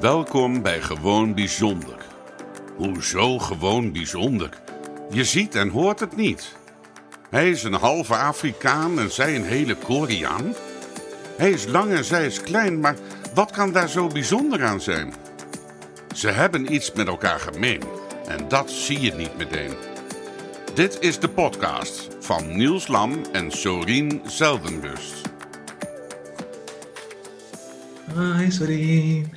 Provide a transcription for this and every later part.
Welkom bij Gewoon Bijzonder. Hoezo gewoon bijzonder? Je ziet en hoort het niet. Hij is een halve Afrikaan en zij een hele Koreaan. Hij is lang en zij is klein, maar wat kan daar zo bijzonder aan zijn? Ze hebben iets met elkaar gemeen en dat zie je niet meteen. Dit is de podcast van Niels Lam en Sorien Zeldenrust. Hoi, sorry.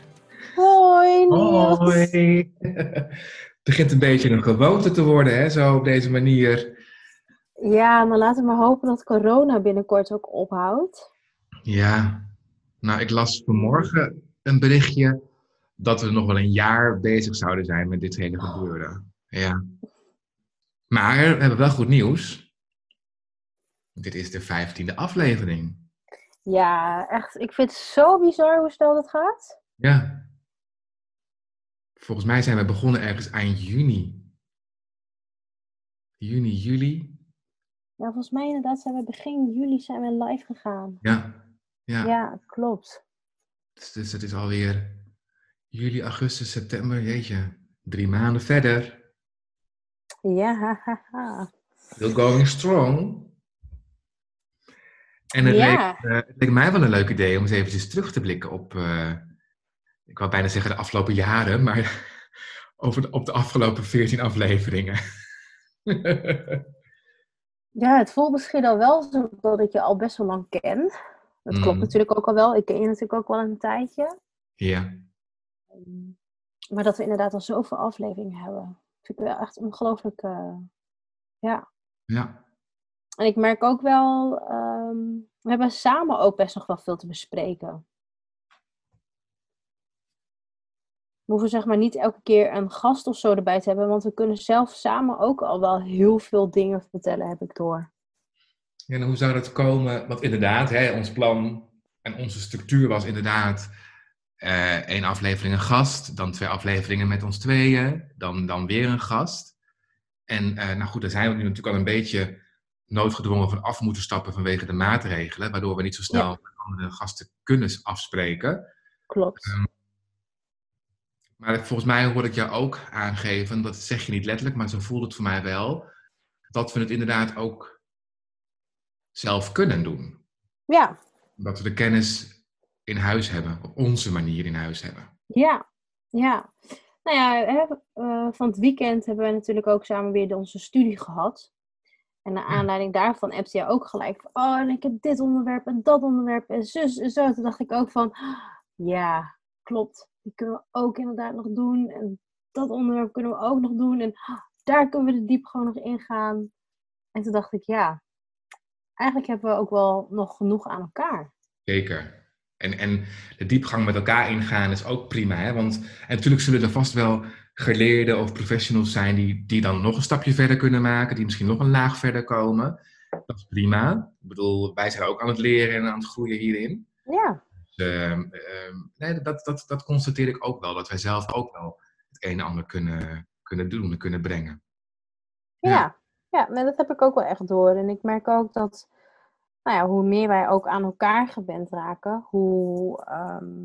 Niels. Hoi. Het begint een beetje een gewoonte te worden, hè, zo op deze manier. Ja, maar laten we maar hopen dat corona binnenkort ook ophoudt. Ja, nou, ik las vanmorgen een berichtje dat we nog wel een jaar bezig zouden zijn met dit hele gebeuren. Ja. Maar we hebben wel goed nieuws. Dit is de vijftiende aflevering. Ja, echt. Ik vind het zo bizar hoe snel dat gaat. Ja. Volgens mij zijn we begonnen ergens eind juni. Juni, juli. Ja, volgens mij inderdaad zijn we begin juli zijn we live gegaan. Ja. Ja. Ja, klopt. Dus, dus het is alweer juli, augustus, september. Jeetje, drie maanden verder. Ja, ha, ha, ha. Still going strong. En het, Ja. leek, eh, het leek mij wel een leuk idee om eens eventjes terug te blikken op, eh, ik wou bijna zeggen de afgelopen jaren, maar over op de afgelopen veertien afleveringen. Ja, het voelt misschien al wel zo dat ik je al best wel lang ken. Dat klopt Mm. natuurlijk ook al wel. Ik ken je natuurlijk ook wel een tijdje. ja, Maar dat we inderdaad al zoveel afleveringen hebben. Vind ik wel echt ongelooflijk. eh, ja. ja, En ik merk ook wel, ehm, we hebben samen ook best nog wel veel te bespreken. We hoeven zeg maar niet elke keer een gast of zo erbij te hebben, want we kunnen zelf samen ook al wel heel veel dingen vertellen, heb ik door. En hoe zou dat komen? Want inderdaad, hè, ons plan en onze structuur was inderdaad eh, één aflevering een gast, dan twee afleveringen met ons tweeën, dan, dan weer een gast. En eh, nou goed, daar zijn we nu natuurlijk al een beetje noodgedwongen van af moeten stappen vanwege de maatregelen, waardoor we niet zo snel Ja. met andere gasten kunnen afspreken. Klopt. Maar volgens mij hoor ik jou ook aangeven, dat zeg je niet letterlijk, maar zo voelt het voor mij wel, dat we het inderdaad ook zelf kunnen doen. Ja, Dat we de kennis in huis hebben, op onze manier in huis hebben. ja, ja. Nou ja, hè, eh, van het weekend hebben we natuurlijk ook samen weer onze studie gehad. En naar aanleiding daarvan appte je ook gelijk van, oh, en ik heb dit onderwerp en dat onderwerp en zus en zo. Toen dacht ik ook van, ja, klopt. Die kunnen we ook inderdaad nog doen. En dat onderwerp kunnen we ook nog doen. En daar kunnen we de diep gewoon nog ingaan. En toen dacht ik, ja, eigenlijk hebben we ook wel nog genoeg aan elkaar. Zeker. En, en de diepgang met elkaar ingaan is ook prima. Hè? Want en natuurlijk zullen er vast wel geleerden of professionals zijn die, die dan nog een stapje verder kunnen maken, die misschien nog een laag verder komen. Dat is prima. Ik bedoel, wij zijn ook aan het leren en aan het groeien hierin. Ja, nee, dat, dat, dat constateer ik ook wel, dat wij zelf ook wel het een en ander kunnen, kunnen doen en kunnen brengen. Ja, Ja. ja. nee, dat heb ik ook wel echt door. En ik merk ook dat, nou ja, hoe meer wij ook aan elkaar gewend raken, hoe, ehm,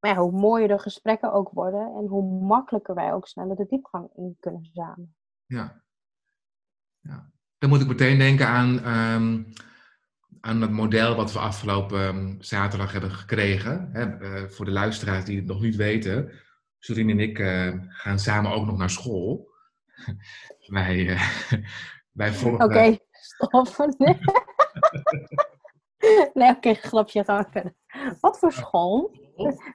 nou ja, hoe mooier de gesprekken ook worden en hoe makkelijker wij ook sneller de diepgang in kunnen samen. Ja. ja. Dan moet ik meteen denken aan, ehm, aan het model wat we afgelopen ehm, zaterdag hebben gekregen. Hè, eh, voor de luisteraars die het nog niet weten. Sorien en ik eh, gaan samen ook nog naar school. wij, eh, wij volgen... Oké, stop. Nee, nee oké, grapje, gaan we verder. Wat voor school?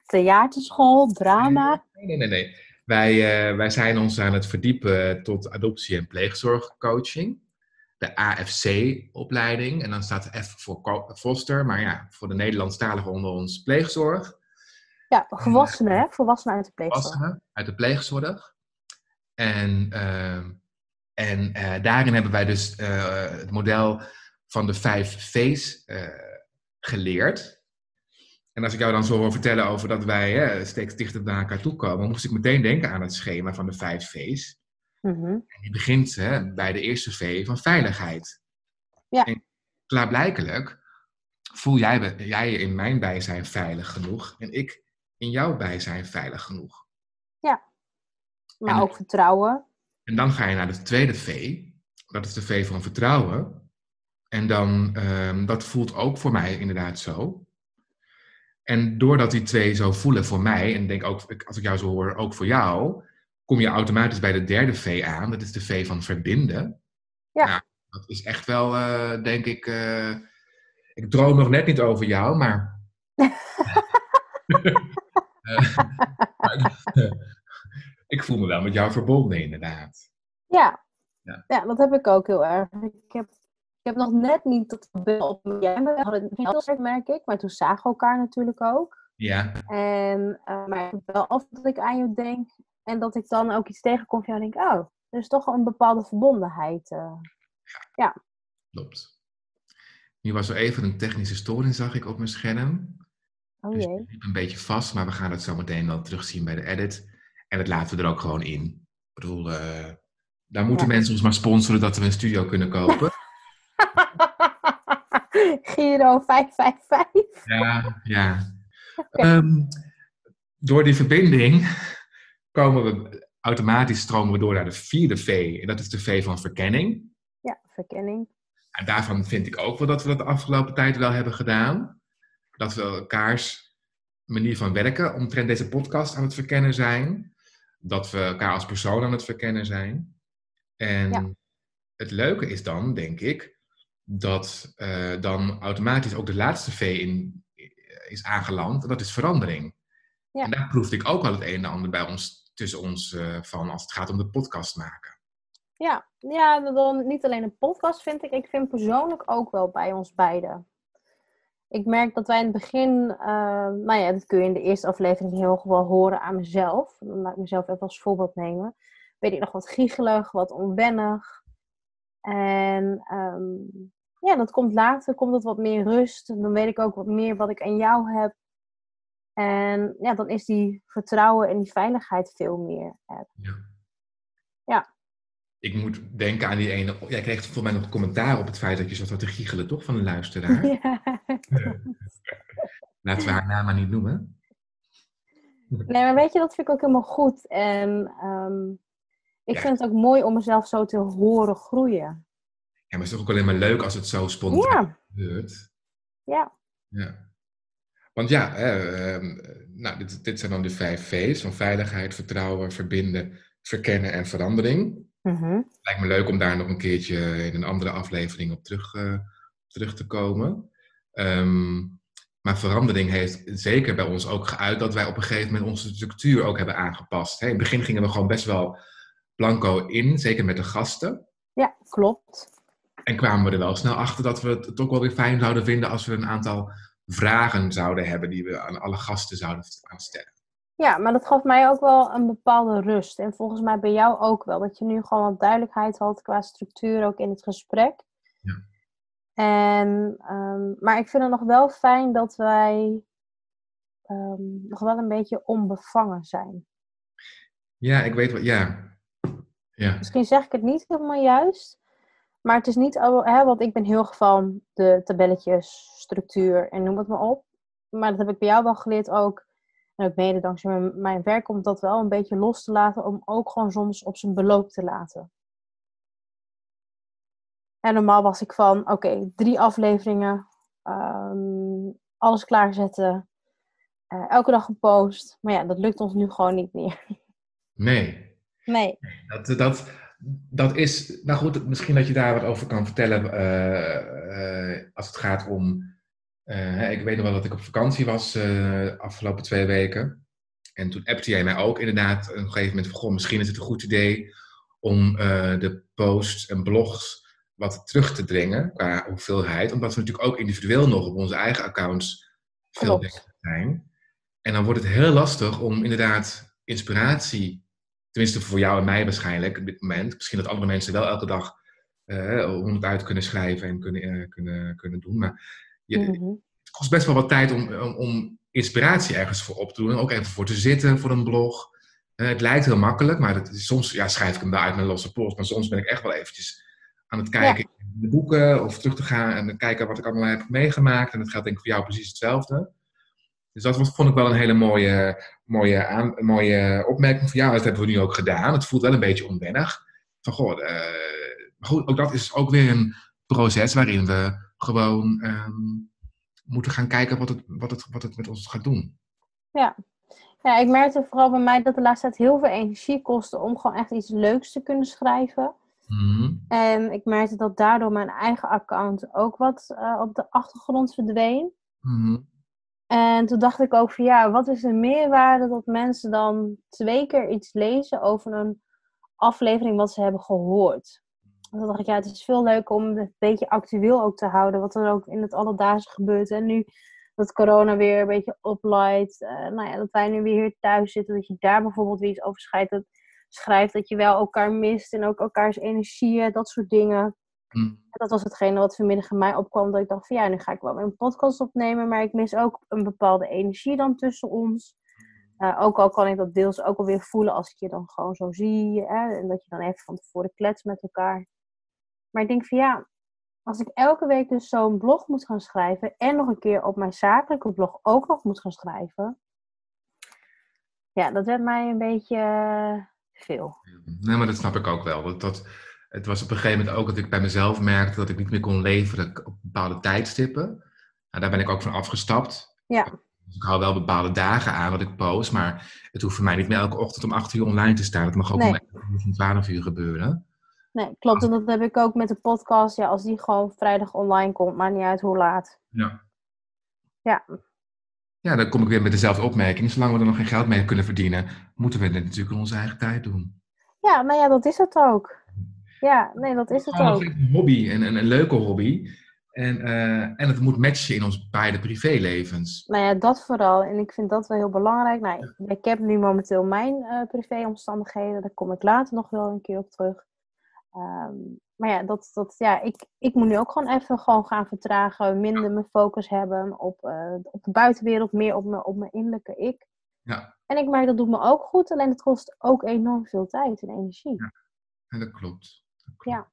Theaterschool, drama? Nee, nee, nee. nee. Wij, wij zijn ons aan het verdiepen tot adoptie- en pleegzorgcoaching. De AFC-opleiding. En dan staat F voor foster, maar ja, voor de Nederlandstaligen onder ons pleegzorg. Ja, volwassenen, hè? Volwassenen uit de pleegzorg. Volwassenen uit de pleegzorg. En, ehm, en eh, daarin hebben wij dus eh, het model van de vijf V's eh, geleerd. En als ik jou dan zo hoor vertellen over dat wij hè, steeds dichter naar elkaar toe komen, moest ik meteen denken aan het schema van de vijf V's. En die begint hè, bij de eerste V van veiligheid. Ja. En klaarblijkelijk voel jij, jij je in mijn bijzijn veilig genoeg en ik in jouw bijzijn veilig genoeg. Maar En- ook vertrouwen. En dan ga je naar de tweede V. Dat is de V van vertrouwen. En dan, ehm, dat voelt ook voor mij inderdaad zo. En doordat die twee zo voelen voor mij, en denk ook, als ik jou zo hoor, ook voor jou, kom je automatisch bij de derde V aan. Dat is de V van verbinden. Ja. Nou, dat is echt wel, eh, denk ik, eh, ik droom nog net niet over jou, maar... Ik voel me wel met jou verbonden, inderdaad. Ja. Ja. ja, dat heb ik ook heel erg. Ik heb, ik heb nog net niet dat beeld op jij me hadden het heel sterk, merk ik. Maar toen zagen we elkaar natuurlijk ook. Ja, En, eh, maar ik heb wel af dat ik aan je denk. En dat ik dan ook iets tegenkom van jou en denk, oh, er is toch een bepaalde verbondenheid. eh. klopt. Nu was er even een technische storing, zag ik op mijn scherm. Oh Dus jee. een beetje vast, maar we gaan het zo meteen wel terugzien bij de edit. En dat laten we er ook gewoon in. Ik bedoel, eh, daar moeten Ja. mensen ons maar sponsoren dat we een studio kunnen kopen. Giro 555. Ja, ja. Ehm, door die verbinding komen we automatisch stromen we door naar de vierde V. En dat is de V van verkenning. Ja, verkenning. En daarvan vind ik ook wel dat we dat de afgelopen tijd wel hebben gedaan. Dat we elkaars manier van werken omtrent deze podcast aan het verkennen zijn. Dat we elkaar als persoon aan het verkennen zijn. En Ja. het leuke is dan, denk ik, dat eh, dan automatisch ook de laatste V in, is aangeland. En dat is verandering. Ja. En daar proefde ik ook wel het een en ander bij ons, tussen ons eh, van als het gaat om de podcast maken. Ja, ja, dan niet alleen een podcast vind ik. Ik vind persoonlijk ook wel bij ons beiden. Ik merk dat wij in het begin, eh, nou ja, dat kun je in de eerste aflevering heel wel horen aan mezelf. Dan laat ik mezelf even als voorbeeld nemen. Weet ik nog wat giechelig, wat onwennig. En ehm, ja, dat komt later, komt het wat meer rust. Dan weet ik ook wat meer wat ik aan jou heb. En ja, dan is die vertrouwen en die veiligheid veel meer. er. Ik moet denken aan die ene. Jij kreeg volgens mij nog een commentaar op het feit dat je zat te giechelen, toch? Van een luisteraar. Ja. Laten we haar naam maar niet noemen. Nee, maar weet je, dat vind ik ook helemaal goed. En ehm, ik Ja. vind het ook mooi om mezelf zo te horen groeien. Ja, maar het is toch ook alleen maar leuk als het zo spontaan Ja, gebeurt. ja, Ja. Want ja, ehm, nou, dit, dit zijn dan de vijf V's van veiligheid, vertrouwen, verbinden, verkennen en verandering. Mhm. Lijkt me leuk om daar nog een keertje in een andere aflevering op terug, eh, terug te komen. Ehm, maar verandering heeft zeker bij ons ook geuit dat wij op een gegeven moment onze structuur ook hebben aangepast. Hè, in het begin gingen we gewoon best wel blanco in, zeker met de gasten. ja, klopt. En kwamen we er wel snel achter dat we het ook wel weer fijn zouden vinden als we een aantal vragen zouden hebben die we aan alle gasten zouden gaan stellen. Ja, maar dat gaf mij ook wel een bepaalde rust. En volgens mij bij jou ook wel. Dat je nu gewoon wat duidelijkheid had qua structuur ook in het gesprek. Ja. En, ehm, maar ik vind het nog wel fijn dat wij ehm, nog wel een beetje onbevangen zijn. Ja, ik weet wat. Ja. Ja. Misschien zeg ik het niet helemaal juist. Maar het is niet, al- hè, want ik ben heel erg van de tabelletjes, structuur en noem het maar op. Maar dat heb ik bij jou wel geleerd ook. En ook mede dankzij mijn, mijn werk om dat wel een beetje los te laten. Om ook gewoon soms op zijn beloop te laten. En normaal was ik van, oké, drie afleveringen. ehm, alles klaarzetten. eh, elke dag een post. Maar ja, dat lukt ons nu gewoon niet meer. Nee. Nee. Dat, dat, dat is. Nou goed, misschien dat je daar wat over kan vertellen. eh, eh, als het gaat om. eh, ik weet nog wel dat ik op vakantie was de afgelopen twee weken. En toen appte jij mij ook inderdaad op een gegeven moment van, goh, misschien is het een goed idee om de posts en blogs wat terug te dringen qua hoeveelheid. Omdat we natuurlijk ook individueel nog op onze eigen accounts veel Klopt. bezig zijn. En dan wordt het heel lastig om inderdaad inspiratie, tenminste voor jou en mij waarschijnlijk op dit moment. Misschien dat andere mensen wel elke dag eh honderd uit kunnen schrijven en kunnen, eh, kunnen, kunnen doen. Maar je, Mhm. het kost best wel wat tijd om, om, om inspiratie ergens voor op te doen. En ook even voor te zitten voor een blog. Eh, het lijkt heel makkelijk, maar dat is, soms ja, schrijf ik hem wel uit mijn losse pols. Maar soms ben ik echt wel eventjes aan het kijken in de boeken of terug te gaan en kijken wat ik allemaal heb meegemaakt. En dat geldt denk ik voor jou precies hetzelfde. Dus dat was, vond ik wel een hele mooie, mooie, aan, mooie opmerking van ja, dat hebben we nu ook gedaan. Het voelt wel een beetje onwennig. Van goh, uh, maar goed, ook dat is ook weer een proces waarin we gewoon um, moeten gaan kijken wat het, wat, het, wat het met ons gaat doen. Ja. ja, ik merkte vooral bij mij dat de laatste tijd heel veel energie kostte om gewoon echt iets leuks te kunnen schrijven. Mm En ik merkte dat daardoor mijn eigen account ook wat uh, op de achtergrond verdween. Mm En toen dacht ik ook van ja, wat is de meerwaarde dat mensen dan twee keer iets lezen over een aflevering wat ze hebben gehoord. En toen dacht ik, ja, het is veel leuker om het een beetje actueel ook te houden, wat er ook in het alledaagse gebeurt. En nu dat corona weer een beetje opleidt, uh, nou ja, dat wij nu weer thuis zitten, dat je daar bijvoorbeeld weer iets over schrijft, dat, schrijft, dat je wel elkaar mist en ook elkaars energieën, dat soort dingen. Mm. Dat was hetgene wat vanmiddag in mij opkwam, dat ik dacht van ja, nu ga ik wel weer een podcast opnemen, maar ik mis ook een bepaalde energie dan tussen ons. Uh, ook al kan ik dat deels ook alweer voelen als ik je dan gewoon zo zie. Hè, en dat je dan even van tevoren klets met elkaar. Maar ik denk van ja, als ik elke week dus zo'n blog moet gaan schrijven. En nog een keer op mijn zakelijke blog ook nog moet gaan schrijven. Ja, dat werd mij een beetje uh, veel. Nee, maar dat snap ik ook wel. Dat, dat, het was op een gegeven moment ook dat ik bij mezelf merkte dat ik niet meer kon leveren op bepaalde tijdstippen. Nou, daar ben ik ook van afgestapt. Ja. Dus ik hou wel bepaalde dagen aan wat ik post, maar het hoeft voor mij niet meer elke ochtend om 8 uur online te staan. Het mag ook Nee. om 12 uur gebeuren. Nee, klopt. En dat heb ik ook met de podcast. Ja, als die gewoon vrijdag online komt, maakt niet uit hoe laat. Ja. Ja. Ja, dan kom ik weer met dezelfde opmerking. Zolang we er nog geen geld mee kunnen verdienen, moeten we het natuurlijk in onze eigen tijd doen. Ja, nou ja, dat is het ook. Ja, nee, dat is het Gewoon ook. een hobby, en een, een leuke hobby. En, eh, en het moet matchen in ons beide privélevens. Nou ja, dat vooral. En ik vind dat wel heel belangrijk. Nou, ik heb nu momenteel mijn eh privéomstandigheden. Daar kom ik later nog wel een keer op terug. Ehm, maar ja, dat, dat, ja ik, ik moet nu ook gewoon even gewoon gaan vertragen. Minder mijn focus hebben op, eh, op de buitenwereld. Meer op mijn, op mijn innerlijke ik. Ja. En ik merk dat doet me ook goed. Alleen het kost ook enorm veel tijd en energie. Ja. Ja, dat klopt. Ja.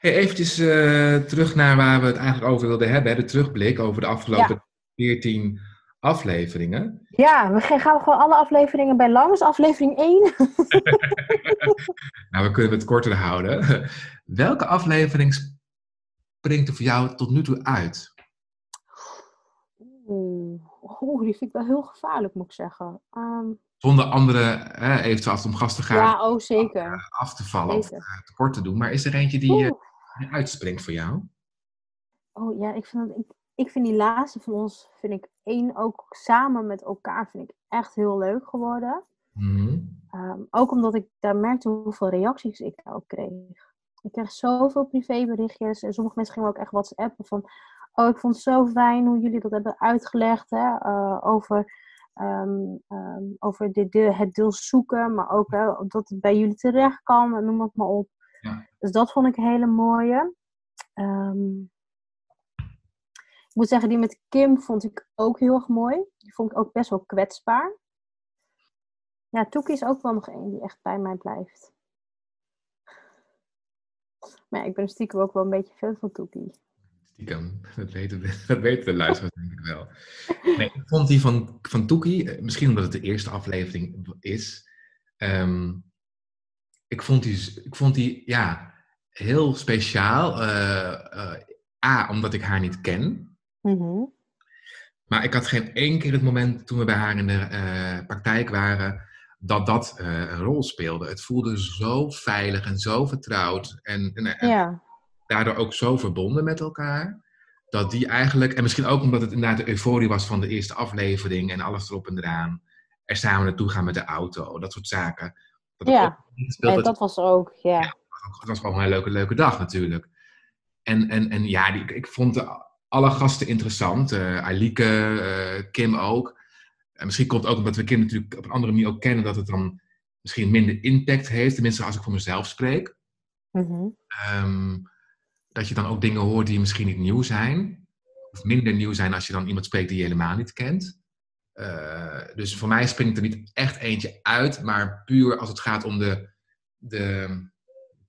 Hey, eventjes eh, terug naar waar we het eigenlijk over wilden hebben. Hè? De terugblik over de afgelopen 14 afleveringen. Ja, we gaan gewoon alle afleveringen bij langs. Aflevering 1. nou, we kunnen het korter houden. Welke aflevering springt er voor jou tot nu toe uit? Oeh, Oeh, die vind ik wel heel gevaarlijk, moet ik zeggen. Ehm, Zonder anderen, hè, eventueel om gasten gaat, ja, oh zeker. af te vallen of Zeker. eh, tekort te doen. Maar is er eentje die eh, die uitspringt voor jou? Oh ja, ik vind, dat, ik, ik vind die laatste van ons, vind ik één ook samen met elkaar, vind ik echt heel leuk geworden. Mhm. Ehm, ook omdat ik daar merkte hoeveel reacties ik daarop kreeg. Ik kreeg zoveel privéberichtjes en sommige mensen gingen ook echt WhatsAppen van... Oh, ik vond het zo fijn hoe jullie dat hebben uitgelegd hè, eh, over, ehm, ehm, over de, de, het deel zoeken, maar ook hè, dat het bij jullie terecht kan, noem het maar op. Ja. Dus dat vond ik een hele mooie. Ehm, ik moet zeggen, die met Kim vond ik ook heel erg mooi. Die vond ik ook best wel kwetsbaar. Ja, Toekie is ook wel nog één die echt bij mij blijft. Maar ja, ik ben stiekem ook wel een beetje fan van Toekie. Stiekem, dat weten, de, dat weten de luisteraars denk ik wel. Nee, ik vond die van, van Toekie, eh, misschien omdat het de eerste aflevering is. ehm, ik, vond die, ik vond die, ja, heel speciaal. eh, eh, A, omdat ik haar niet ken. Mhm. Maar ik had geen één keer het moment toen we bij haar in de praktijk waren, dat dat een rol speelde. Het voelde zo veilig en zo vertrouwd. En, en, en Ja, daardoor ook zo verbonden met elkaar. Dat die eigenlijk, en misschien ook omdat het inderdaad de euforie was van de eerste aflevering en alles erop en eraan. Er samen naartoe gaan met de auto, dat soort zaken. Dat Ja. dat dat was ook, ja. Ja. het was gewoon een leuke, leuke dag natuurlijk. En, en, en ja, die, ik vond de, alle gasten interessant. Eh Alike, eh, Kim ook. En misschien komt het ook omdat we Kim natuurlijk op een andere manier ook kennen, dat het dan misschien minder impact heeft. Tenminste, als ik voor mezelf spreek. Mhm. Ehm, dat je dan ook dingen hoort die misschien niet nieuw zijn. Of minder nieuw zijn als je dan iemand spreekt die je helemaal niet kent. Eh, dus voor mij springt er niet echt eentje uit, maar puur als het gaat om de, de,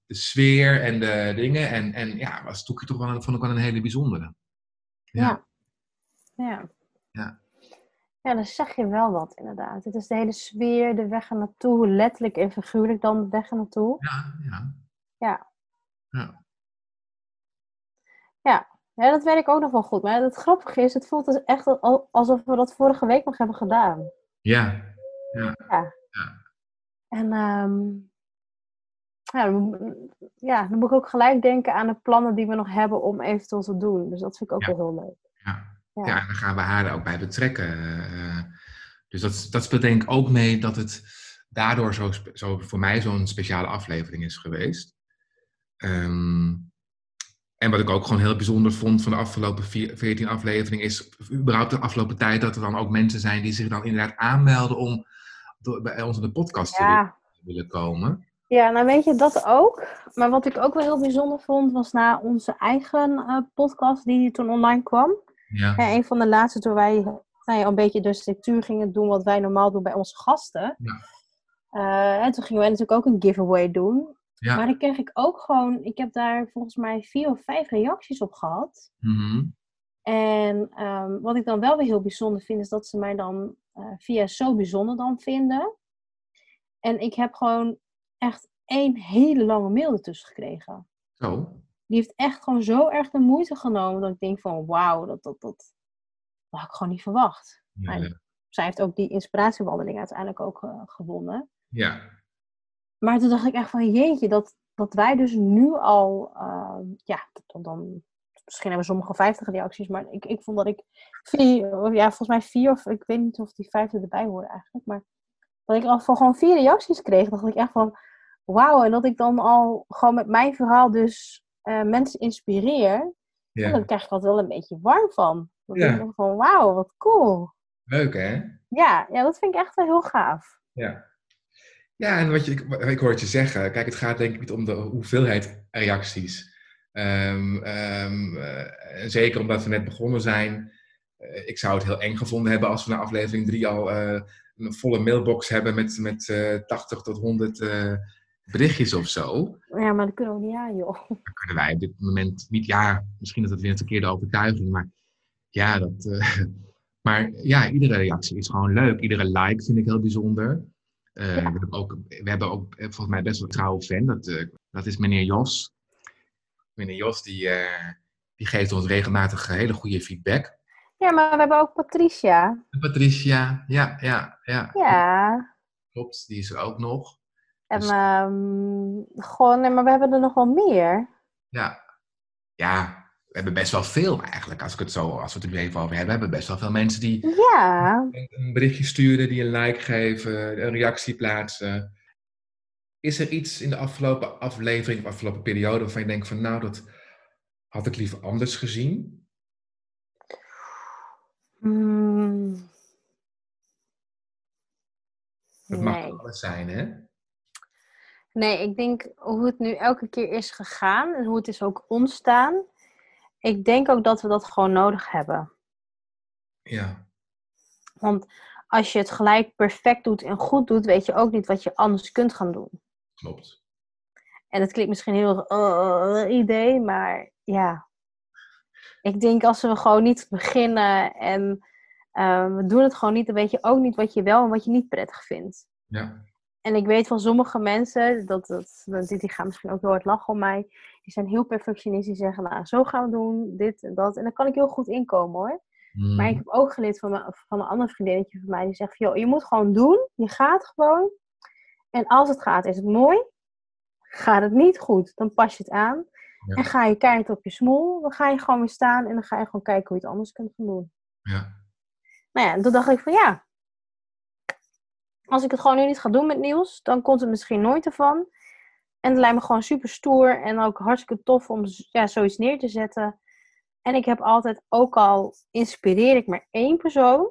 de sfeer en de dingen. En, en ja, was Toekie toch wel een, vond ik wel een hele bijzondere. Ja. Ja. Ja. Ja, dan zeg je wel wat inderdaad. Het is de hele sfeer, de weg er naartoe, letterlijk en figuurlijk dan de weg er naartoe. Ja, ja. Ja. Ja. Ja, ja dat weet ik ook nog wel goed. Maar het grappige is, het voelt dus echt al- alsof we dat vorige week nog hebben gedaan. Ja, En ehm, ja, dan, moet- ja, dan moet ik ook gelijk denken aan de plannen die we nog hebben om eventueel te doen. Dus dat vind ik ook Ja. wel heel leuk. ja. Ja. Ja, en dan gaan we haar ook bij betrekken. eh, dus dat, dat speelt denk ik ook mee dat het daardoor zo, zo voor mij zo'n speciale aflevering is geweest. Ehm, en wat ik ook gewoon heel bijzonder vond van de afgelopen vier- 14 afleveringen is überhaupt de afgelopen tijd dat er dan ook mensen zijn die zich dan inderdaad aanmelden om bij ons in de podcast te willen- komen. ja, nou weet je dat ook. Maar wat ik ook wel heel bijzonder vond, was na onze eigen eh, podcast die toen online kwam. Ja, Ja, een van de laatste toen wij nou ja, een beetje de structuur gingen doen wat wij normaal doen bij onze gasten. Ja. Eh, en toen gingen wij natuurlijk ook een giveaway doen. Ja. Maar dan kreeg ik ook gewoon, ik heb daar volgens mij vier of vijf reacties op gehad. Mhm. En ehm, wat ik dan wel weer heel bijzonder vind, is dat ze mij dan eh, via zo bijzonder dan vinden. En ik heb gewoon echt één hele lange mail ertussen gekregen. Zo. Die heeft echt gewoon zo erg de moeite genomen dat ik denk van wauw, dat, dat, dat, dat had ik gewoon niet verwacht. Ja, Zij heeft ook die inspiratiewandeling uiteindelijk ook eh, gewonnen. ja. Maar toen dacht ik echt van jeetje, dat, dat wij dus nu al, ehm, ja, dan, dan, misschien hebben sommigen 50 reacties, maar ik, ik vond dat ik vier, ja, volgens mij vier, of ik weet niet of die vijfde erbij hoorde eigenlijk, maar dat ik al van gewoon vier reacties kreeg, dacht ik echt van wauw, en dat ik dan al gewoon met mijn verhaal dus eh, mensen inspireer, ja. daar krijg ik altijd wel een beetje warm van. Dat Ja. ik denk van wauw, wat cool. Leuk hè? Ja, ja, dat vind ik echt wel heel gaaf. Ja. Ja, en wat je, ik, ik hoor het je zeggen. Kijk, het gaat denk ik niet om de hoeveelheid reacties. Ehm, ehm, eh, zeker omdat we net begonnen zijn. Eh, ik zou het heel eng gevonden hebben als we na aflevering 3 al eh, een volle mailbox hebben met, met eh 80 tot 100 eh, berichtjes of zo. Ja, maar dat kunnen we niet aan, joh. Dan kunnen wij op dit moment niet. Ja, misschien is dat weer een verkeerde overtuiging, maar ja, dat. maar ja, iedere reactie is gewoon leuk. Iedere like vind ik heel bijzonder. Eh, we, hebben ook, we hebben ook eh, volgens mij best wel een trouwe fan. Dat, eh, dat is meneer Jos. Meneer Jos die, eh, die geeft ons regelmatig hele goede feedback. Ja, maar we hebben ook Patricia. Patricia, ja, ja, ja. Ja. Klopt, die is er ook nog. En Dus- ehm gewoon, nee, maar we hebben er nog wel meer. Ja. Ja, we hebben best wel veel eigenlijk. Als, ik het zo, als we het er nu even over hebben, we hebben best wel veel mensen die Ja. een berichtje sturen, die een like geven, een reactie plaatsen. Is er iets in de afgelopen aflevering of afgelopen periode waarvan je denkt van nou, dat had ik liever anders gezien? Hmm. Dat mag alles zijn, hè? Nee, ik denk hoe het nu elke keer is gegaan en hoe het is ook ontstaan. Ik denk ook dat we dat gewoon nodig hebben. Ja, Want als je het gelijk perfect doet en goed doet, weet je ook niet wat je anders kunt gaan doen. klopt. En het klinkt misschien heel uh, idee, maar ja. Ik denk als we gewoon niet beginnen en eh, we doen het gewoon niet, dan weet je ook niet wat je wel en wat je niet prettig vindt. Ja, En ik weet van sommige mensen, dat, dat, dat- die, die gaan misschien ook heel hard lachen om mij, die zijn heel perfectionistisch, die zeggen, nou, zo gaan we doen, dit en dat. En daar kan ik heel goed inkomen hoor. Mm, Maar ik heb ook geleerd van, mijn, van een ander vriendinnetje van mij, die zegt, joh, je moet gewoon doen, je gaat gewoon. En als het gaat, is het mooi. Gaat het niet goed, dan pas je het aan. Ja. En ga je keihard op je smoel, dan ga je gewoon weer staan en dan ga je gewoon kijken hoe je het anders kunt gaan doen. ja, Nou ja, en toen dacht ik van ja, als ik het gewoon nu niet ga doen met Niels, dan komt het misschien nooit ervan. En het lijkt me gewoon super stoer en ook hartstikke tof om ja, zoiets neer te zetten. En ik heb altijd, ook al inspireer ik maar één persoon,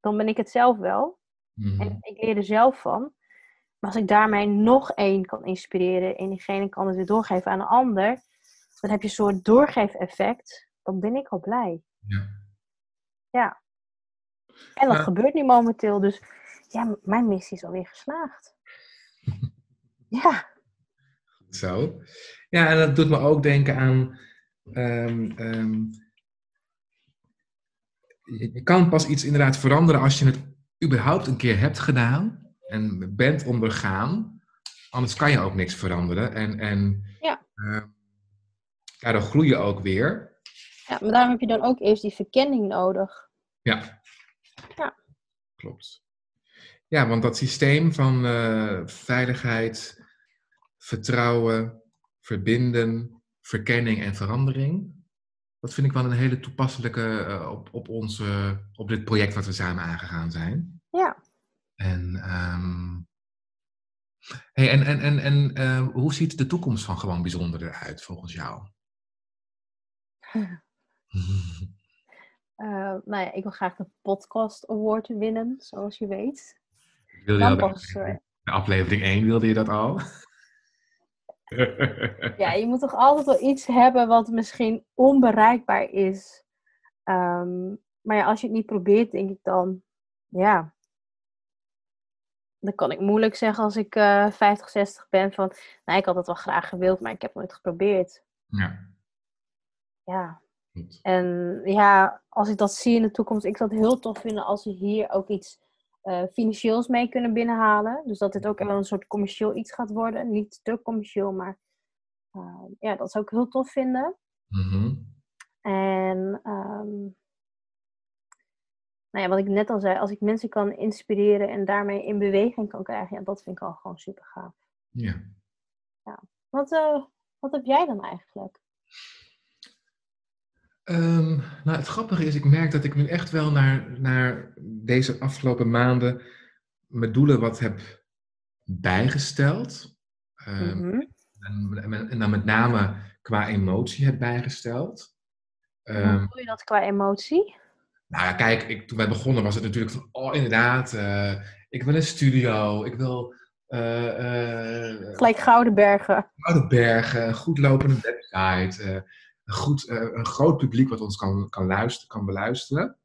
dan ben ik het zelf wel. mhm, En ik leer er zelf van. Maar als ik daarmee nog één kan inspireren en diegene kan het weer doorgeven aan een ander, dan heb je een soort doorgeefeffect. Dan ben ik al blij. ja. En dat Ja. gebeurt nu momenteel. Dus ja, mijn missie is alweer geslaagd. ja, Zo. Ja, en dat doet me ook denken aan. ehm, ehm, je, kan pas iets inderdaad veranderen als je het überhaupt een keer hebt gedaan en bent ondergaan. Anders kan je ook niks veranderen. En, en Ja. daardoor groei je ook weer. Ja, maar daarom heb je dan ook eerst die verkenning nodig. Ja. Ja. Klopt. Ja, want dat systeem van eh, veiligheid, vertrouwen, verbinden, verkenning en verandering. Dat vind ik wel een hele toepasselijke eh, op, op, onze, op dit project wat we samen aangegaan zijn. Ja. En, ehm, hey, en, en, en, en eh, hoe ziet de toekomst van Gewoon Bijzonder eruit volgens jou? Eh, nou ja, ik wil graag de Podcast Award winnen, zoals je weet. Wilde je de aflevering 1 wilde je dat al? ja, je moet toch altijd wel iets hebben wat misschien onbereikbaar is. Ehm, maar ja, als je het niet probeert, denk ik dan, ja. Dan kan ik moeilijk zeggen als ik eh 50, 60 ben van, nou, ik had het wel graag gewild, maar ik heb het nooit geprobeerd. ja, Ja, goed. En ja, als ik dat zie in de toekomst, ik zou het heel tof vinden als we hier ook iets eh, financieels mee kunnen binnenhalen. Dus dat dit ook wel een soort commercieel iets gaat worden. Niet te commercieel, maar eh, ja, dat zou ik heel tof vinden. Mhm. En ehm, nou ja, wat ik net al zei, als ik mensen kan inspireren en daarmee in beweging kan krijgen, ja, dat vind ik al gewoon super gaaf. Ja. Wat, eh, wat heb jij dan eigenlijk? Ehm, nou, het grappige is, ik merk dat ik nu echt wel naar, naar deze afgelopen maanden mijn doelen wat heb bijgesteld. Ehm, Mhm. en, en- en dan met name qua emotie heb bijgesteld. Ehm, Hoe doe je dat qua emotie? nou ja, kijk, ik, toen wij begonnen was het natuurlijk van, oh inderdaad, eh, ik wil een studio, ik wil eh, eh, Gelijk Gouden Bergen. Oude bergen, een goed lopende website, een, goed, eh, een groot publiek wat ons kan, kan, luisteren, kan beluisteren.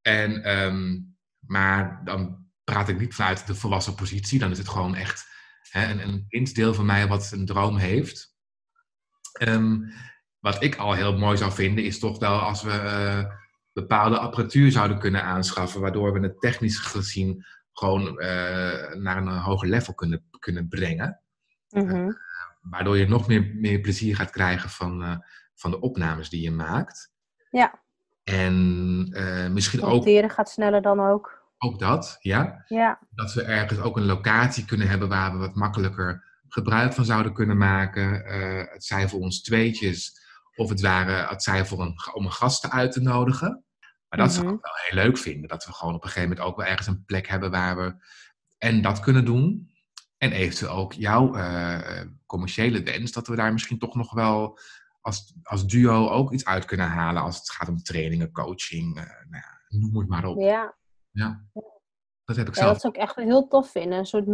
En, ehm, maar dan praat ik niet vanuit de volwassen positie, dan is het gewoon echt hè, een, een van mij wat een droom heeft. Ehm, wat ik al heel mooi zou vinden, is toch wel als we eh, bepaalde apparatuur zouden kunnen aanschaffen, waardoor we het technisch gezien gewoon eh, naar een hoger level kunnen, kunnen brengen Mhm. waardoor je nog meer, meer plezier gaat krijgen van, van de opnames die je maakt. Ja. En eh, misschien ook, Monteren gaat sneller dan ook. ook dat, ja. Ja. Dat we ergens ook een locatie kunnen hebben waar we wat makkelijker gebruik van zouden kunnen maken. Eh, het zij voor ons tweetjes, of het, waren, het zij voor een, om een gasten uit te nodigen. Maar dat zou Mhm. ik wel heel leuk vinden. Dat we gewoon op een gegeven moment ook wel ergens een plek hebben waar we en dat kunnen doen. En eventueel ook jouw eh, commerciële wens, dat we daar misschien toch nog wel als, als duo ook iets uit kunnen halen. Als het gaat om trainingen, coaching, eh, nou ja, noem het maar op. Ja. Ja. Dat heb ik ja, zelf. dat zou ik echt heel tof vinden. Een soort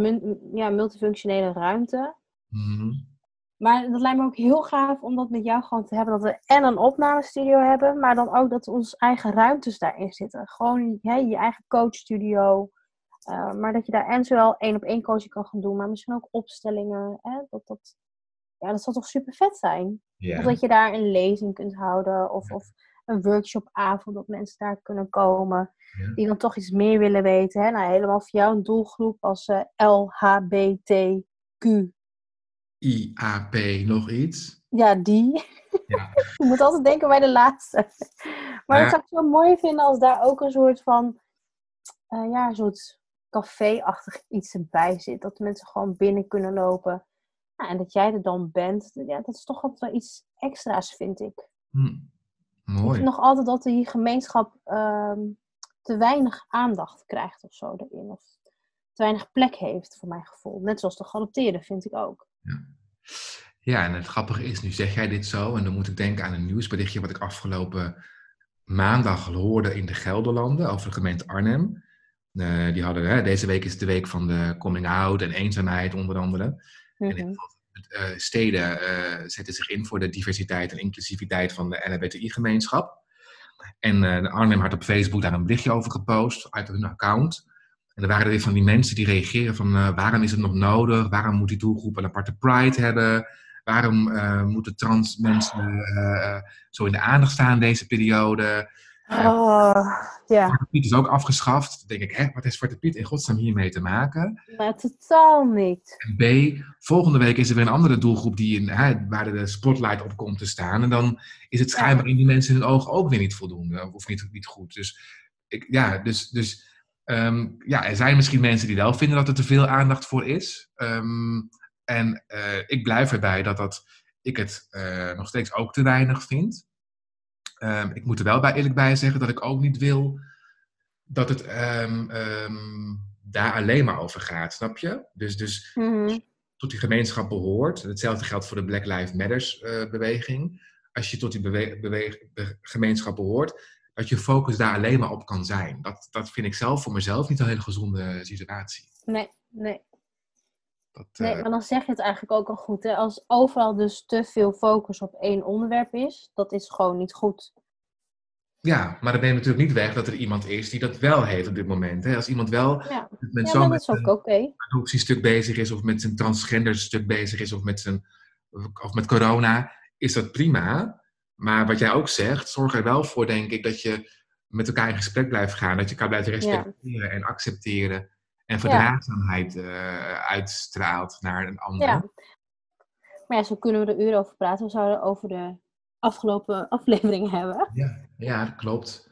ja, multifunctionele ruimte. Mhm. Maar dat lijkt me ook heel gaaf om dat met jou gewoon te hebben. Dat we en een opnamestudio hebben, maar dan ook dat onze eigen ruimtes daarin zitten. Gewoon hè, je eigen coachstudio. Eh, maar dat je daar en zowel één op één coaching kan gaan doen, maar misschien ook opstellingen. Hè? Dat, dat, ja, dat zou toch super vet zijn? Of dat je daar een lezing kunt houden. Of, of een workshopavond, dat mensen daar kunnen komen. Ja. Die dan toch iets meer willen weten. Hè? Nou, helemaal voor jou een doelgroep als eh, LHBTQ. IAP nog iets. Ja, die. Ja. Je moet altijd denken bij de laatste. Maar Ja. dat zou ik zo mooi vinden als daar ook een soort van... eh, ja, een soort café-achtig iets erbij zit. Dat mensen gewoon binnen kunnen lopen. Ja, en dat jij er dan bent. Ja, dat is toch altijd wel iets extra's, vind ik. Hm. Ik Mooi. vind nog altijd dat die gemeenschap ehm, te weinig aandacht krijgt of zo erin. Of te weinig plek heeft, voor mijn gevoel. Net zoals de geadopteerden, vind ik ook. Ja, en het grappige is, nu zeg jij dit zo, en dan moet ik denken aan een nieuwsberichtje wat ik afgelopen maandag hoorde in de Gelderlanden over de gemeente Arnhem. Eh, die hadden, hè, deze week is de week van de coming out en eenzaamheid onder andere. En Mhm. in eh, steden eh, zetten zich in voor de diversiteit en inclusiviteit van de LHBTI-gemeenschap. En eh, de Arnhem had op Facebook daar een berichtje over gepost uit hun account. En er waren er weer van die mensen die reageren van waarom is het nog nodig? Waarom moet die doelgroep een aparte pride hebben? Waarom moeten trans mensen zo in de aandacht staan deze periode? Oh, ja. Zwarte Piet is ook afgeschaft. Dan denk ik, hè, wat heeft Zwarte Piet in godsnaam hiermee te maken? Nou, totaal niet. En B, volgende week is er weer een andere doelgroep die in, hè, waar de spotlight op komt te staan. En dan is het schijnbaar in die mensen in hun ogen ook weer niet voldoende. Of niet, niet goed. Dus, ik, ja, dus, dus ehm, ja, er zijn misschien mensen die wel vinden dat er te veel aandacht voor is. Ehm, en eh, ik blijf erbij dat, dat ik het eh, nog steeds ook te weinig vind. Ehm, ik moet er wel bij eerlijk bij zeggen dat ik ook niet wil dat het ehm, ehm, daar alleen maar over gaat, snap je? Dus, dus Mhm. tot die gemeenschap behoort. Hetzelfde geldt voor de Black Lives Matters eh, beweging. Als je tot die be- gemeenschap behoort, dat je focus daar alleen maar op kan zijn. Dat, dat vind ik zelf voor mezelf niet een hele gezonde situatie. Nee, nee. Dat, Nee, eh, maar dan zeg je het eigenlijk ook al goed. Hè? Als overal dus te veel focus op één onderwerp is, dat is gewoon niet goed. ja, maar dat neemt natuurlijk niet weg dat er iemand is die dat wel heeft op dit moment. Hè? Als iemand wel Ja, met ja zo'n oké. adoptiestuk bezig is, of met zijn transgender stuk bezig is, of met, zijn, of met corona, is dat prima. Maar wat jij ook zegt, zorg er wel voor, denk ik, dat je met elkaar in gesprek blijft gaan. Dat je elkaar blijft respecteren en accepteren. En verdraagzaamheid eh, uitstraalt naar een ander. Ja. Maar ja, zo kunnen we er uren over praten. We zouden over de afgelopen afleveringen hebben. Ja, ja, dat klopt.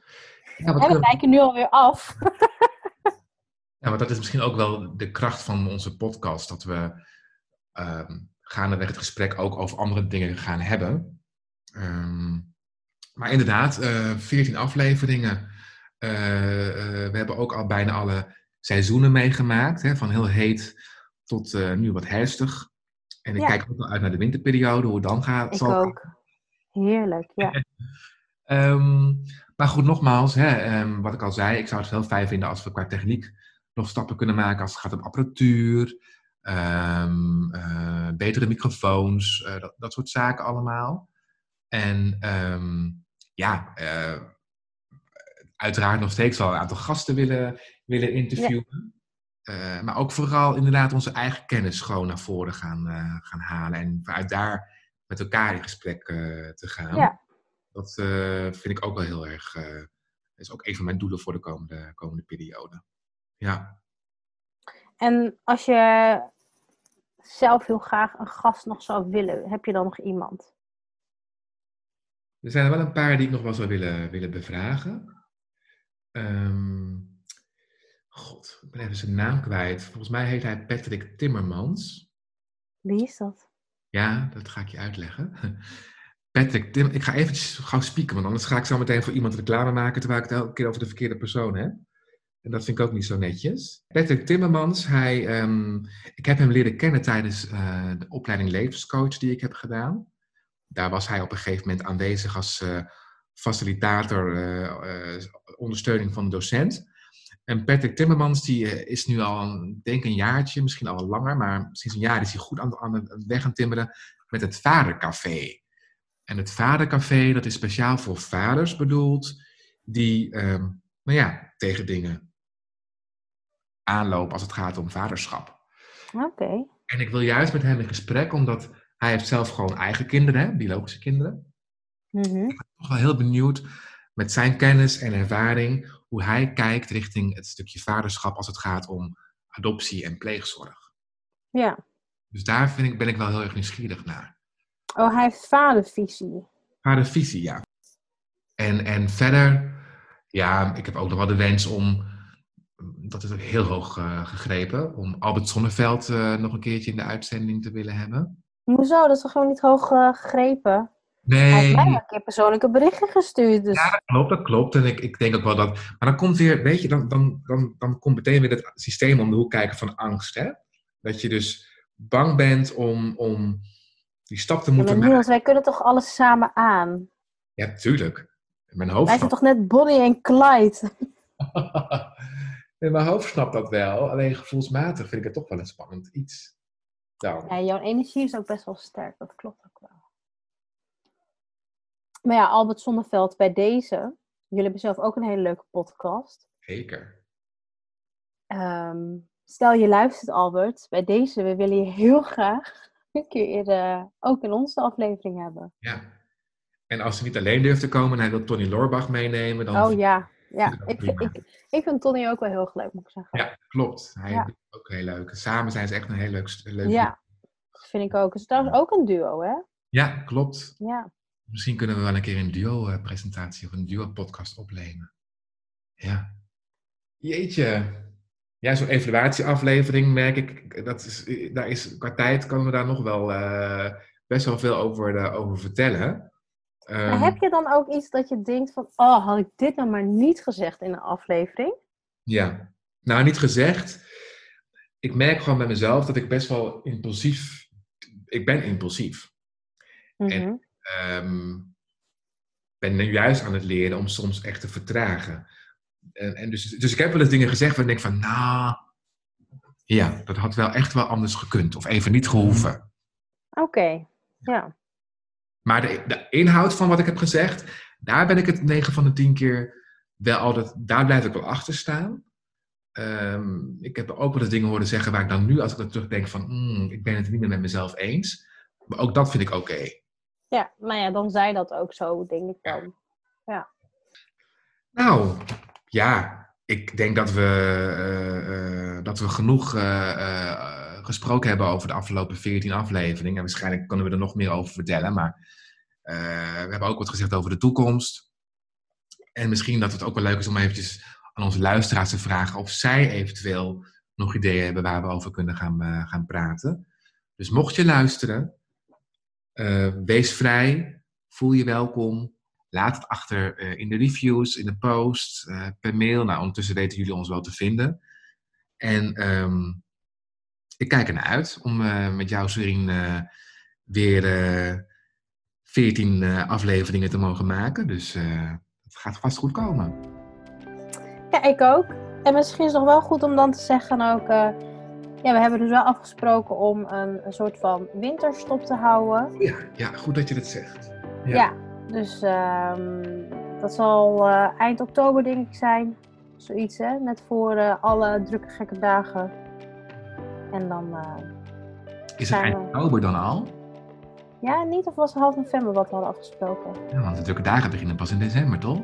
Ja, En we wijken nu alweer af. Ja, maar dat is misschien ook wel de kracht van onze podcast. Dat we ehm gaandeweg het gesprek ook over andere dingen gaan hebben. Ehm, maar inderdaad, eh 14 afleveringen. Eh, we hebben ook al bijna alle seizoenen meegemaakt. Hè, van heel heet tot eh, nu wat herfstig. En ik Ja. kijk ook wel uit naar de winterperiode, hoe het dan gaat. Ik zal ook. Heerlijk, ja. Ehm, maar goed, nogmaals, hè, ehm, wat ik al zei, ik zou het heel fijn vinden als we qua techniek nog stappen kunnen maken als het gaat om apparatuur, ehm, eh, betere microfoons, eh, dat, dat soort zaken allemaal. En ja, eh, uiteraard nog steeds wel een aantal gasten willen, willen interviewen. Eh, maar ook vooral inderdaad onze eigen kennis gewoon naar voren gaan, eh, gaan halen. En vanuit daar met elkaar in gesprek eh, te gaan. Ja. Dat vind ik ook wel heel erg. dat is ook een van mijn doelen voor de komende, komende periode. Ja. En als je zelf heel graag een gast nog zou willen, heb je dan nog iemand? Er zijn er wel een paar die ik nog wel zou willen, willen bevragen. Ehm, God, ik ben even zijn naam kwijt. Volgens mij heet hij Patrick Timmermans. Wie is dat? Ja, dat ga ik je uitleggen. Patrick Tim, ik ga eventjes gauw spieken, want anders ga ik zo meteen voor iemand reclame maken terwijl ik het elke keer over de verkeerde persoon heb. En dat vind ik ook niet zo netjes. Patrick Timmermans, hij, ehm, ik heb hem leren kennen tijdens eh, de opleiding levenscoach die ik heb gedaan. Daar was hij op een gegeven moment aanwezig als eh, facilitator, eh, ondersteuning van de docent. En Patrick Timmermans, die eh, is nu al, een- ik denk een jaartje, misschien al langer, maar sinds een jaar is hij goed aan, aan het weg aan timmeren met het Vadercafé. En het Vadercafé, dat is speciaal voor vaders bedoeld, die, ehm, nou ja, tegen dingen aanlopen als het gaat om vaderschap. Oké. En ik wil juist met hem in gesprek, omdat hij heeft zelf gewoon eigen kinderen, hè, biologische kinderen. Mhm. toch wel heel benieuwd met zijn kennis en ervaring hoe hij kijkt richting het stukje vaderschap als het gaat om adoptie en pleegzorg. Ja. Dus daar vind ik, ben ik wel heel erg nieuwsgierig naar. Oh, hij heeft vadervisie. Vadervisie, ja. En, en verder, ja, ik heb ook nog wel de wens om, dat is ook heel hoog eh, gegrepen, om Albert Sonneveld eh, nog een keertje in de uitzending te willen hebben. Hoezo? Dat is toch gewoon niet hoog eh, gegrepen? Hij Nee, heeft mij een keer persoonlijke berichten gestuurd. Dus... Ja, dat klopt, dat klopt. En ik, ik denk ook wel dat. Maar dan komt weer, weet je, dan, dan, dan, dan komt meteen weer het systeem om de hoek kijken van angst. Hè? Dat je dus bang bent om, om die stap te Ja, moeten maar maken. Niels, wij kunnen toch alles samen aan? Ja, tuurlijk. In mijn hoofd, Wij zijn toch net Bonnie en Clyde? In mijn hoofd snapt dat wel. Alleen gevoelsmatig vind ik het toch wel een spannend iets. Dan. Ja, jouw energie is ook best wel sterk, dat klopt. Maar ja, Albert Zonneveld, bij deze. Jullie hebben zelf ook een hele leuke podcast. Zeker. Ehm, stel je luistert, Albert. Bij deze, we willen je heel graag een keer eh, ook in onze aflevering hebben. Ja. En als ze niet alleen durft te komen en hij wil Tony Loorbach meenemen, dan... Oh ja, ja. ik Ik, ik, ik vind Tony ook wel heel erg leuk, moet ik zeggen. Ja, klopt. Hij Ja. is ook heel leuk. Samen zijn ze echt een heel leuk... leuk Ja, dat vind ik ook. Het is trouwens ook een duo, hè? Ja, klopt. Ja. Misschien kunnen we wel een keer een duo-presentatie of een duo-podcast opnemen. Ja. Jeetje. Ja, zo'n evaluatieaflevering merk ik, dat is, daar is, qua tijd kunnen we daar nog wel eh, best wel veel over, eh, over vertellen. Maar Ehm, heb je dan ook iets dat je denkt van, oh, had ik dit nou maar niet gezegd in een aflevering? Ja, nou niet gezegd. Ik merk gewoon bij mezelf dat ik best wel impulsief, ik ben impulsief. Mhm. Ehm, ben nu juist aan het leren om soms echt te vertragen. En, en dus, dus ik heb wel eens dingen gezegd waar ik denk van, nou, ja, dat had wel echt wel anders gekund. Of even niet gehoeven. Oké, ja. Maar de, de inhoud van wat ik heb gezegd, daar ben ik het 9 van de 10 keer wel altijd, daar blijf ik wel achter staan. Ehm, ik heb ook wel eens dingen horen zeggen waar ik dan nu, als ik er terug denk van, "Hmm, ik ben het niet meer met mezelf eens. Maar ook dat vind ik oké. Ja, nou ja, dan zei dat ook zo, denk ik dan. Nou, ja, ik denk dat we, eh, eh, dat we genoeg eh, gesproken hebben over de afgelopen 14 afleveringen. En waarschijnlijk kunnen we er nog meer over vertellen. Maar we hebben ook wat gezegd over de toekomst. En misschien dat het ook wel leuk is om eventjes aan onze luisteraars te vragen of zij eventueel nog ideeën hebben waar we over kunnen gaan, gaan praten. Dus mocht je luisteren, eh, wees vrij, voel je welkom. Laat het achter eh, in de reviews, in de post, eh, per mail. Nou, ondertussen weten jullie ons wel te vinden. En ehm, ik kijk ernaar uit om met jou, Serien, weer eh 14 eh, afleveringen te mogen maken. Dus het gaat vast goed komen. Ja, ik ook. En misschien is het nog wel goed om dan te zeggen ook... ja, we hebben dus wel afgesproken om een, een soort van winterstop te houden. Ja, ja, goed dat je dat zegt. Ja. Ja, dus ehm, dat zal eh, eind oktober denk ik zijn. Zoiets, hè? Net voor eh, alle drukke gekke dagen. En dan... eh, Is het eind we- oktober dan al? ja, niet of was het half november wat we hadden afgesproken. Ja, want de drukke dagen beginnen pas in december, toch?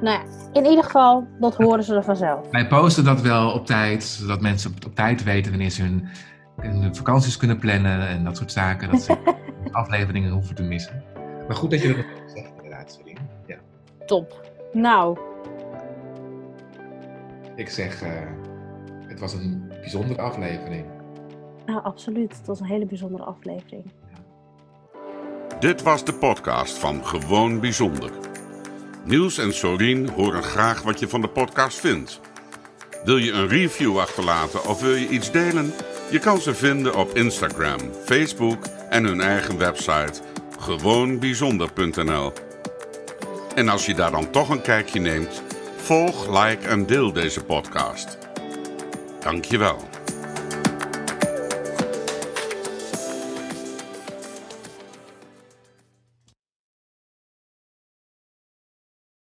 Nou ja, in ieder geval, dat horen ze er vanzelf. Wij posten dat wel op tijd, zodat mensen op, op tijd weten wanneer ze hun, hun vakanties kunnen plannen en dat soort zaken. Dat ze afleveringen hoeven te missen. Maar goed dat je dat nog zegt, inderdaad, Celine. Ja. Top. Nou, Ik zeg, eh, het was een bijzondere aflevering. nou, absoluut. Het was een hele bijzondere aflevering. Dit was de podcast van Gewoon Bijzonder. Niels en Sorien horen graag wat je van de podcast vindt. Wil je een review achterlaten of wil je iets delen? Je kan ze vinden op Instagram, Facebook en hun eigen website gewoonbijzonder.nl. En als je daar dan toch een kijkje neemt, volg, like en deel deze podcast. Dankjewel.